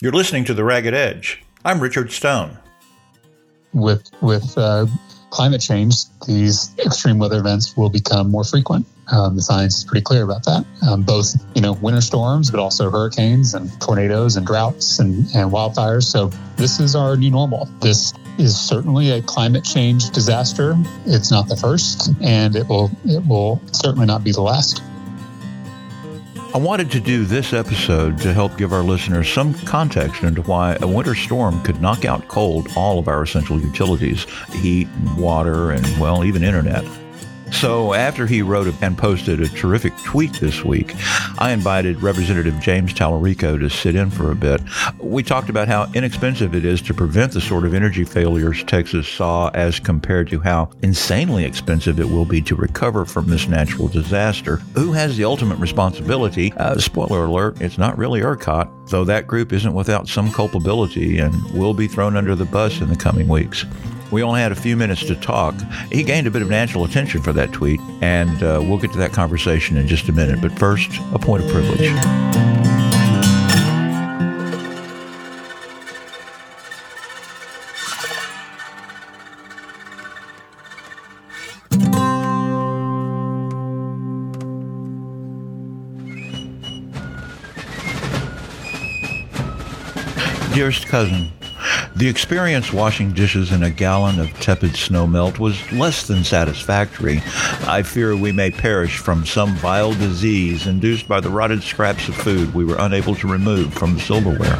You're listening to The Ragged Edge. I'm Richard Stone. With with uh, climate change, these extreme weather events will become more frequent. Um, the science is pretty clear about that. Um, both, you know, winter storms, but also hurricanes and tornadoes and droughts and, and wildfires. So this is our new normal. This is certainly a climate change disaster. It's not the first, and it will it will certainly not be the last. I wanted to do this episode to help give our listeners some context into why a winter storm could knock out cold all of our essential utilities heat, water, and, well, even internet. So, after he wrote and posted a terrific tweet this week, I invited Representative James Talarico to sit in for a bit. We talked about how inexpensive it is to prevent the sort of energy failures Texas saw as compared to how insanely expensive it will be to recover from this natural disaster. Who has the ultimate responsibility? Uh, spoiler alert, it's not really ERCOT, though that group isn't without some culpability and will be thrown under the bus in the coming weeks. We only had a few minutes to talk. He gained a bit of national attention for that tweet, and uh, we'll get to that conversation in just a minute. But first, a point of privilege. Dearest cousin, the experience washing dishes in a gallon of tepid snow melt was less than satisfactory. I fear we may perish from some vile disease induced by the rotted scraps of food we were unable to remove from the silverware.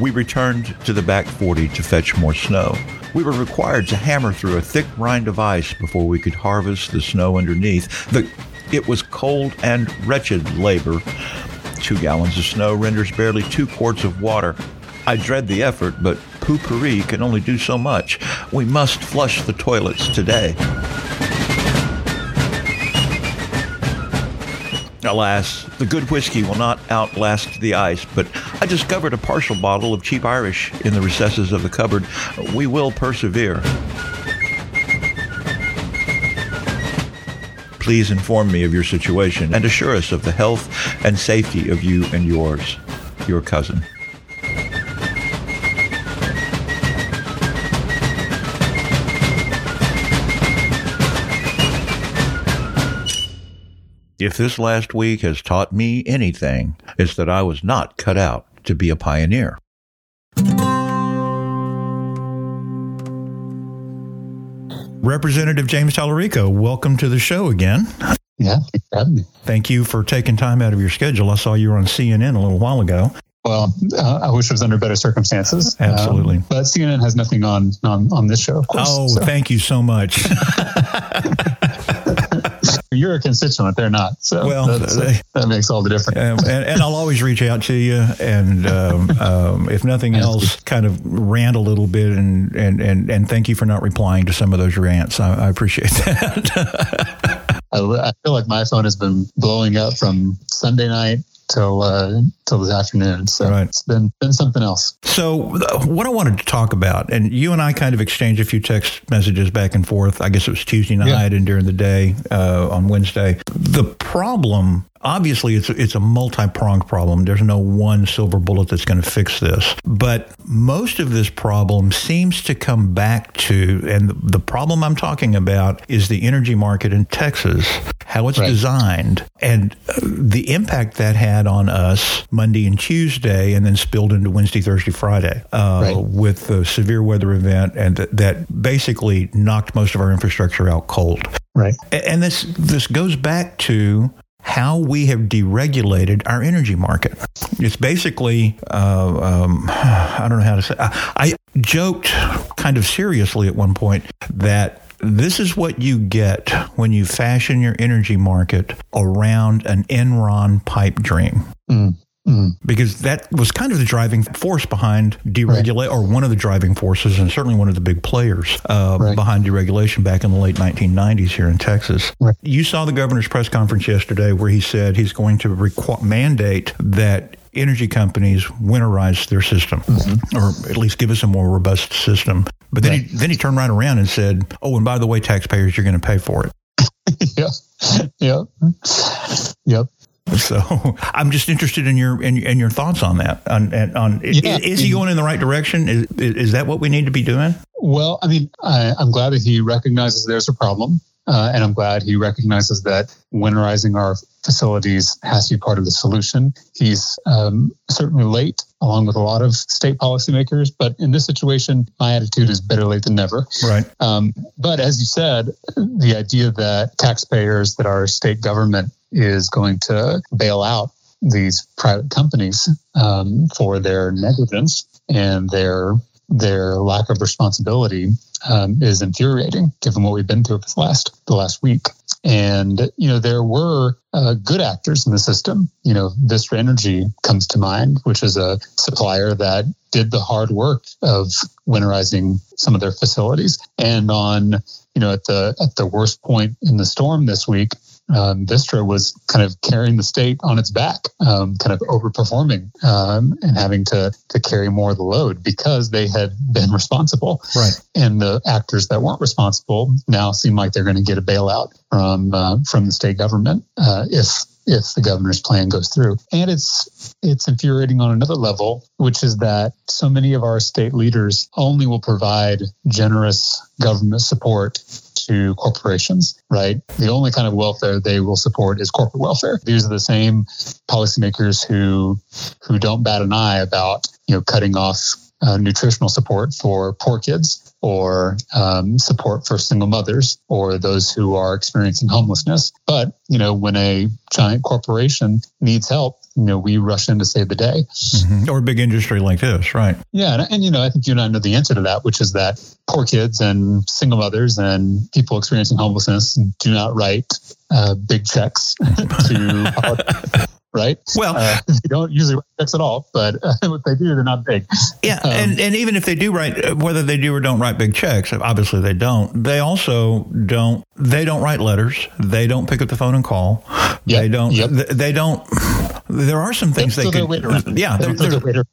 We returned to the back 40 to fetch more snow. We were required to hammer through a thick rind of ice before we could harvest the snow underneath. The, it was cold and wretched labor, Two gallons of snow renders barely two quarts of water. I dread the effort, but Poo-Pourri can only do so much. We must flush the toilets today. Alas, the good whiskey will not outlast the ice, but I discovered a partial bottle of cheap Irish in the recesses of the cupboard. We will persevere. Please inform me of your situation and assure us of the health and safety of you and yours, your cousin. If this last week has taught me anything, it's that I was not cut out to be a pioneer. Representative James Talarico, welcome to the show again. Yeah, Thank you for taking time out of your schedule. I saw you were on CNN a little while ago. Well, uh, I wish it was under better circumstances. Absolutely. Um, but CNN has nothing on on, on this show, of course. Oh, so. thank you so much. You're a constituent; they're not. So well, they, that makes all the difference. Um, and, and, I'll always reach out to you, and um, um, if nothing else, kind of rant a little bit, and, and and and thank you for not replying to some of those rants. I, I appreciate that. I, I feel like my phone has been blowing up from Sunday night till uh, till this afternoon. So right. it's been been something else. So uh, what I wanted to talk about, and you and I kind of exchanged a few text messages back and forth. I guess it was Tuesday night yeah. and during the day uh, on Wednesday. The problem obviously it's it's a multi-pronged problem. There's no one silver bullet that's going to fix this. But most of this problem seems to come back to and the problem I'm talking about is the energy market in Texas, how it's right. designed and uh, the impact that had on us Monday and Tuesday and then spilled into Wednesday, Thursday, Friday uh, right. with the severe weather event and th- that basically knocked most of our infrastructure out cold. Right. And this this goes back to how we have deregulated our energy market. It's basically, uh, um, I don't know how to say. I, I joked kind of seriously at one point that this is what you get when you fashion your energy market around an Enron pipe dream. Mm. Mm. Because that was kind of the driving force behind deregulation, right. or one of the driving forces, and certainly one of the big players uh, right. behind deregulation back in the late 1990s here in Texas. Right. You saw the governor's press conference yesterday where he said he's going to requ- mandate that energy companies winterize their system, mm-hmm. or at least give us a more robust system. But then, he, then he turned right around and said, "Oh, and by the way, taxpayers, you're going to pay for it." yep, yep, yep So I'm just interested in your in, in your thoughts on that. On, on yeah. is, is, he going in the right direction? Is, is that what we need to be doing? Well, I mean, I, I'm glad that he recognizes there's a problem. Uh, and I'm glad he recognizes that winterizing our facilities has to be part of the solution. He's um, certainly late, along with a lot of state policymakers. But in this situation, my attitude is better late than never. Right. Um, but as you said, the idea that taxpayers, that our state government is going to bail out these private companies um, for their negligence and their their lack of responsibility um, is infuriating, given what we've been through this last the last week. And you know, there were uh, good actors in the system. You know, Vistra Energy comes to mind, which is a supplier that did the hard work of winterizing some of their facilities. And on you know, at the at the worst point in the storm this week, um, Vistra was kind of carrying the state on its back, um, kind of overperforming um, and having to to carry more of the load because they had been responsible. Right. And the actors that weren't responsible now seem like they're going to get a bailout from uh, from the state government uh, if if the governor's plan goes through. And it's it's infuriating on another level, which is that so many of our state leaders only will provide generous government support to corporations, right? The only kind of welfare they will support is corporate welfare. These are the same policymakers who who don't bat an eye about you know cutting off uh, nutritional support for poor kids or um, support for single mothers or those who are experiencing homelessness. But, you know, when a giant corporation needs help, you know, we rush in to save the day. Mm-hmm. Or a big industry like this, right? Yeah. And, and, you know, I think you and I know the answer to that, which is that poor kids and single mothers and people experiencing homelessness do not write uh, big checks to right? Well, uh, they don't usually write checks at all, but uh, if they do, they're not big. Yeah, um, and, and even if they do write, uh, whether they do or don't write big checks, obviously they don't. They also don't. They don't write letters. They don't pick up the phone and call. Yep, they don't. Yep. They don't. There are some things they could. Yeah, they're, they're, they're,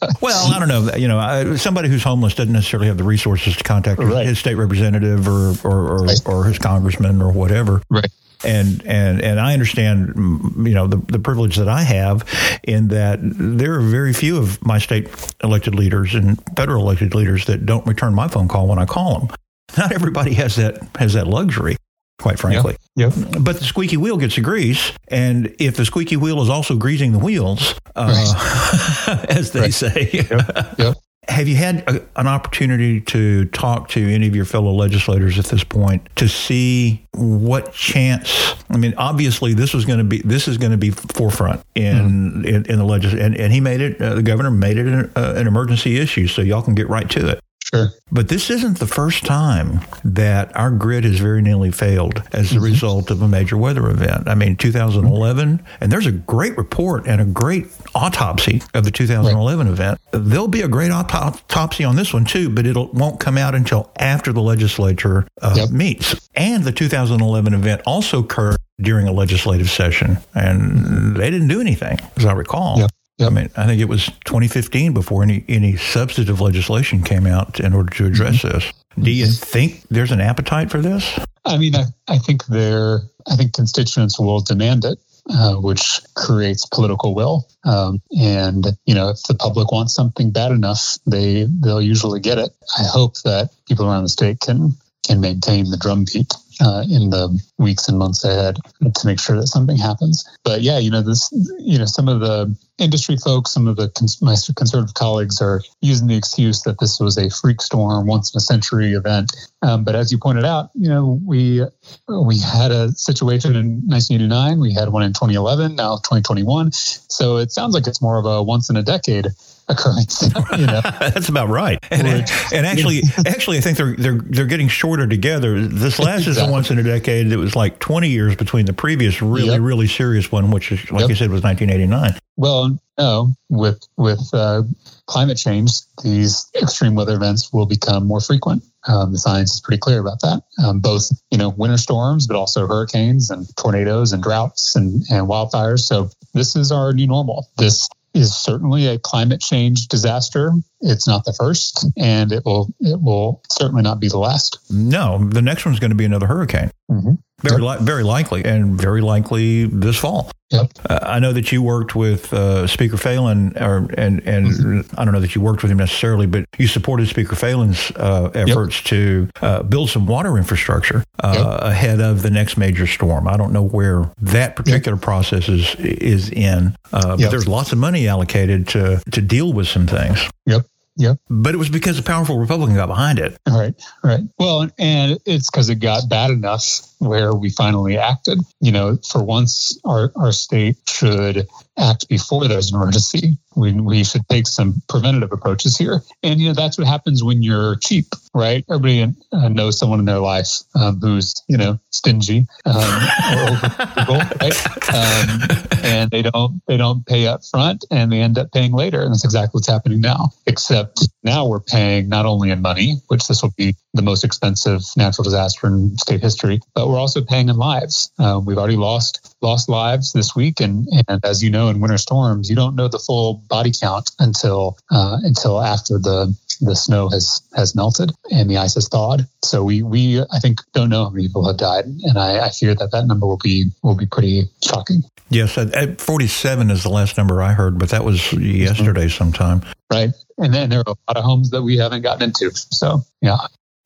well, I don't know. You know, somebody who's homeless doesn't necessarily have the resources to contact right. his state representative or or, or, right. or his congressman or whatever. Right and and and I understand, mm, you know, the, the privilege that I have in that there are very few of my state elected leaders and federal elected leaders that don't return my phone call when I call them. Not everybody has that has that luxury quite frankly. Yep. yep. But the squeaky wheel gets the grease, and if the squeaky wheel is also greasing the wheels, uh, right. as they right. say, yep. Yep. Have you had a, an opportunity to talk to any of your fellow legislators at this point to see what chance? I mean, obviously, this was going to be this is going to be forefront in mm-hmm. in, in, the legislature, and, and, he made it. Uh, the governor made it an, uh, an emergency issue, so y'all can get right to it. Sure. But this isn't the first time that our grid has very nearly failed as a mm-hmm. result of a major weather event. I mean, 2011, and there's a great report and a great autopsy of the 2011 right. event. There'll be a great autopsy on this one too, but it won't come out until after the legislature uh, yep. meets. And the 2011 event also occurred during a legislative session, and they didn't do anything, as I recall. Yep. Yep. I mean, I think it was 2015 before any any substantive legislation came out in order to address mm-hmm. this. Do you think there's an appetite for this? I mean, I, I think there. I think constituents will demand it, uh, which creates political will. Um, and you know, if the public wants something bad enough, they they'll usually get it. I hope that people around the state can can maintain the drumbeat uh, in the weeks and months ahead to make sure that something happens. But yeah, you know, this, you know, some of the industry folks, some of the cons- my conservative colleagues are using the excuse that this was a freak storm, once in a century event. Um, but as you pointed out, you know, we we had a situation in 1989, we had one in 2011, now 2021. So it sounds like it's more of a once in a decade occurrence. You know? That's about right. And, and actually, actually, I think they're they're they're getting shorter together. This last exactly. is a once in a decade. It was like 20 years between the previous really yep. really serious one, which is like yep. you said was 1989. Well, no, with with uh, climate change, these extreme weather events will become more frequent. Um, the science is pretty clear about that. Um, both, you know, winter storms, but also hurricanes and tornadoes and droughts and, and wildfires. So this is our new normal. This is certainly a climate change disaster. It's not the first, and it will it will certainly not be the last. No, the next one's going to be another hurricane. Mm-hmm. Very, yep. li- very likely, and very likely this fall. Yep. Uh, I know that you worked with uh, Speaker Phelan, or, and and mm-hmm. I don't know that you worked with him necessarily, but you supported Speaker Phelan's uh, efforts yep. to uh, build some water infrastructure uh, yep. ahead of the next major storm. I don't know where that particular process is is in, uh, but there's lots of money allocated to to deal with some things. Yep. Yep. But it was because a powerful Republican got behind it. Right. Right. Well, and it's because it got bad enough where we finally acted. You know, for once, our, our state should act before there's an emergency. We, we should take some preventative approaches here. And, you know, that's what happens when you're cheap, right? Everybody uh, knows someone in their life um, who's, you know, stingy um, or over right? Um, and they don't, they don't pay up front and they end up paying later. And that's exactly what's happening now, except now we're paying not only in money, which this will be the most expensive natural disaster in state history, but we're also paying in lives. Uh, we've already lost lost lives this week, and and as you know, in winter storms, you don't know the full body count until uh, until after the the snow has has melted and the ice has thawed. So we we I think don't know how many people have died, and I, I fear that that number will be will be pretty shocking. Yes, at 47 is the last number I heard, but that was yesterday sometime. Right. And then there are a lot of homes that we haven't gotten into. So, yeah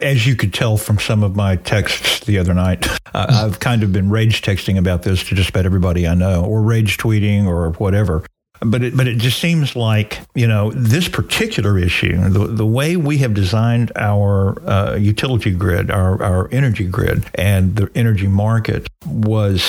as you could tell from some of my texts the other night, uh, I've kind of been rage texting about this to just about everybody I know, or rage tweeting, or whatever. But it, but it just seems like you know this particular issue, the, the way we have designed our uh, utility grid, our, our energy grid, and the energy market was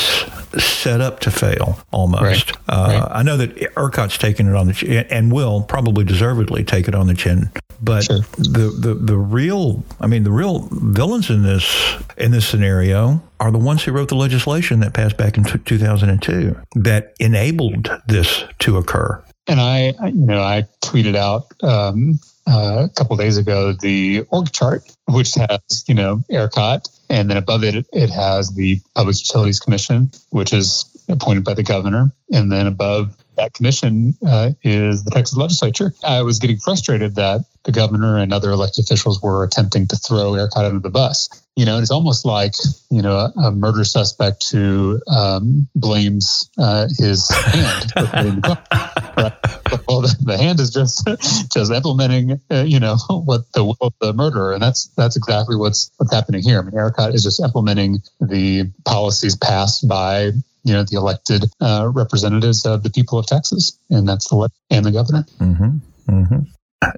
set up to fail almost. Right. Uh, right. I know that ERCOT's taken it on the chin and will probably deservedly take it on the chin but sure. the, the the real, I mean, the real villains in this in this scenario are the ones who wrote the legislation that passed back in t- 2002 that enabled this to occur. And I, you know, I tweeted out um, uh, a couple days ago the org chart, which has, you know, ERCOT, and then above it, it has the Public Utilities Commission, which is appointed by the governor, and then above that commission uh, is the Texas legislature. I was getting frustrated that the governor and other elected officials were attempting to throw ERCOT under the bus. You know, it's almost like, you know, a, a murder suspect who um, blames uh, his hand. right? Well, the, the, hand is just just implementing, uh, you know, what the will of the murderer, and that's that's exactly what's what's happening here. I mean, ERCOT is just implementing the policies passed by you know the elected uh, representatives of the people of Texas, and that's the and the governor. Mm-hmm. Mm-hmm.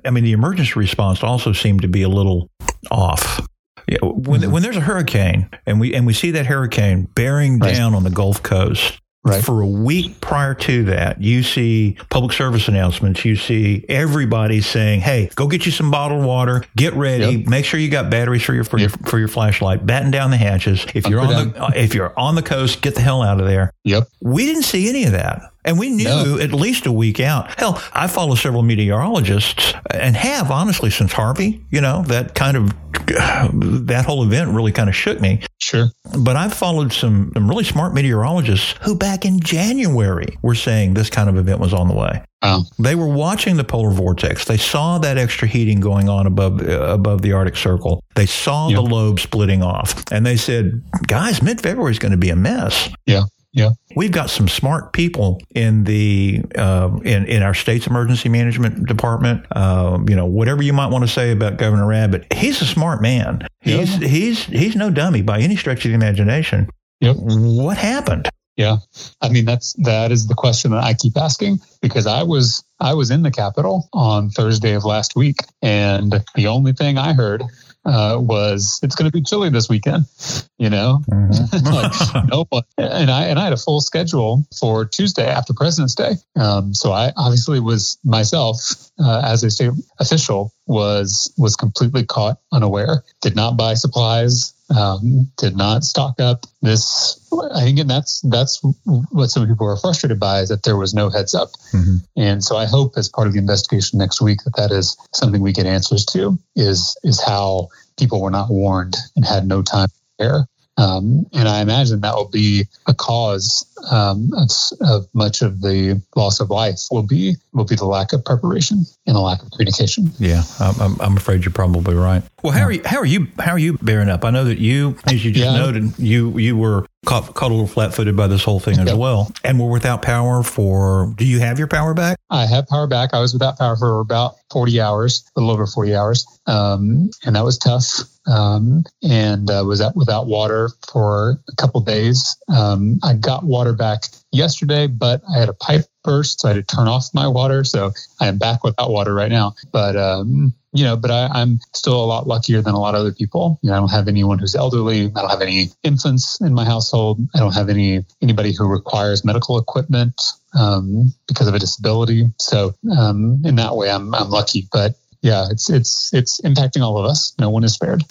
I mean, the emergency response also seemed to be a little off. Yeah, when mm-hmm. when there's a hurricane and we and we see that hurricane bearing right. down on the Gulf Coast, Right. For a week prior to that, you see public service announcements. You see everybody saying, "Hey, go get you some bottled water. Get ready. Yep. Make sure you got batteries for your for, yep. your for your flashlight. Batten down the hatches. If you're on the if you're on the coast, get the hell out of there." Yep. We didn't see any of that. And we knew no. at least a week out. Hell, I follow several meteorologists and have honestly since Harvey, you know, that kind of, that whole event really kind of shook me. Sure. But I've followed some, some really smart meteorologists who back in January were saying this kind of event was on the way. Wow. They were watching the polar vortex. They saw that extra heating going on above uh, above the Arctic Circle. They saw the lobe splitting off, and they said, "Guys, mid February is going to be a mess." Yeah. Yeah. We've got some smart people in the uh, in in our state's emergency management department. Uh, you know, whatever you might want to say about Governor Abbott, he's a smart man. He's yeah. he's he's no dummy by any stretch of the imagination. Yep. What happened? Yeah. I mean that's that is the question that I keep asking because I was I was in the Capitol on Thursday of last week and the only thing I heard uh, was it's going to be chilly this weekend. You know, mm-hmm. like, no one, and I and I had a full schedule for Tuesday after President's Day. Um, so I obviously was myself uh, as a state official was was completely caught unaware. Did not buy supplies. Um, did not stock up. This I think, and that's that's what some people are frustrated by is that there was no heads up. Mm-hmm. And so I hope as part of the investigation next week that that is something we get answers to is is how people were not warned and had no time to prepare. Um, and I imagine that will be a cause um, of, of, much of the loss of life will be will be the lack of preparation and the lack of communication. Yeah, I'm, I'm afraid you're probably right. Well, how are you? How are you? How are you bearing up? I know that you, as you just yeah. noted, you you were caught, caught a little flat-footed by this whole thing as well, and we're without power for. Do you have your power back? I have power back. I was without power for about 40 hours, a little over 40 hours, um, and that was tough. Um, and uh, was at, without water for a couple days. Um, I got water back yesterday, but I had a pipe burst, so I had to turn off my water. So I am back without water right now. But um, you know, but I, am still a lot luckier than a lot of other people. You know, I don't have anyone who's elderly. I don't have any infants in my household. I don't have any anybody who requires medical equipment um, because of a disability. So um, in that way, I'm I'm lucky. But yeah, it's it's it's impacting all of us. No one is spared.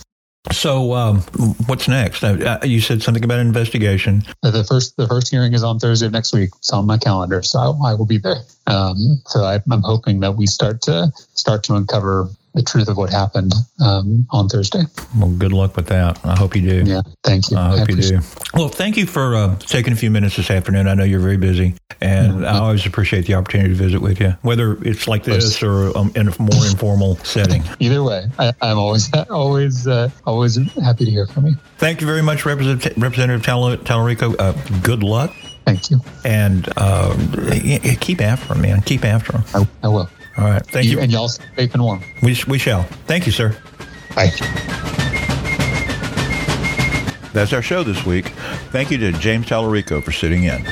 So, um, what's next? Uh, uh, you said something about an investigation. The first, the first hearing is on Thursday of next week. It's on my calendar, so I, I will be there. Um, so I, I'm hoping that we start to start to uncover the truth of what happened um, on Thursday. Well, good luck with that. I hope you do. Yeah, thank you. I hope I you do. Well, thank you for uh, taking a few minutes this afternoon. I know you're very busy, and mm-hmm. I always appreciate the opportunity to visit with you, whether it's like this or um, in a more informal setting. Either way, I, am always always uh, always happy to hear from you. Thank you very much, Representative, Representative Talarico. Uh, good luck. Thank you. And uh, keep after him, man. Keep after him. I, I will. All right. Thank you. you. And y'all stay safe and warm. We, we shall. Thank you, sir. Bye. That's our show this week. Thank you to James Talarico for sitting in.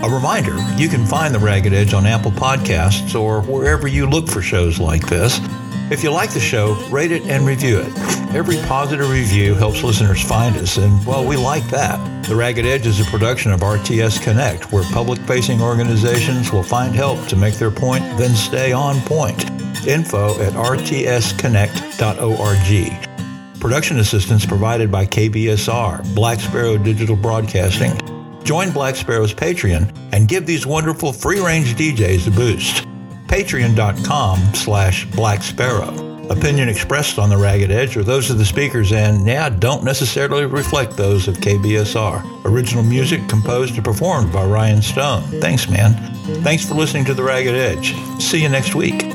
A reminder you can find The Ragged Edge on Apple Podcasts or wherever you look for shows like this. If you like the show, rate it and review it. Every positive review helps listeners find us, and well, we like that. The Ragged Edge is a production of RTS Connect, where public facing organizations will find help to make their point, then stay on point. Info at rtsconnect.org. Production assistance provided by KBSR, Black Sparrow Digital Broadcasting. Join Black Sparrow's Patreon and give these wonderful free range DJs a boost patreon.com slash black sparrow. Opinion expressed on the Ragged Edge are those of the speakers and, now don't necessarily reflect those of KBSR. Original music composed and performed by Ryan Stone. Thanks, man. Thanks for listening to the Ragged Edge. See you next week.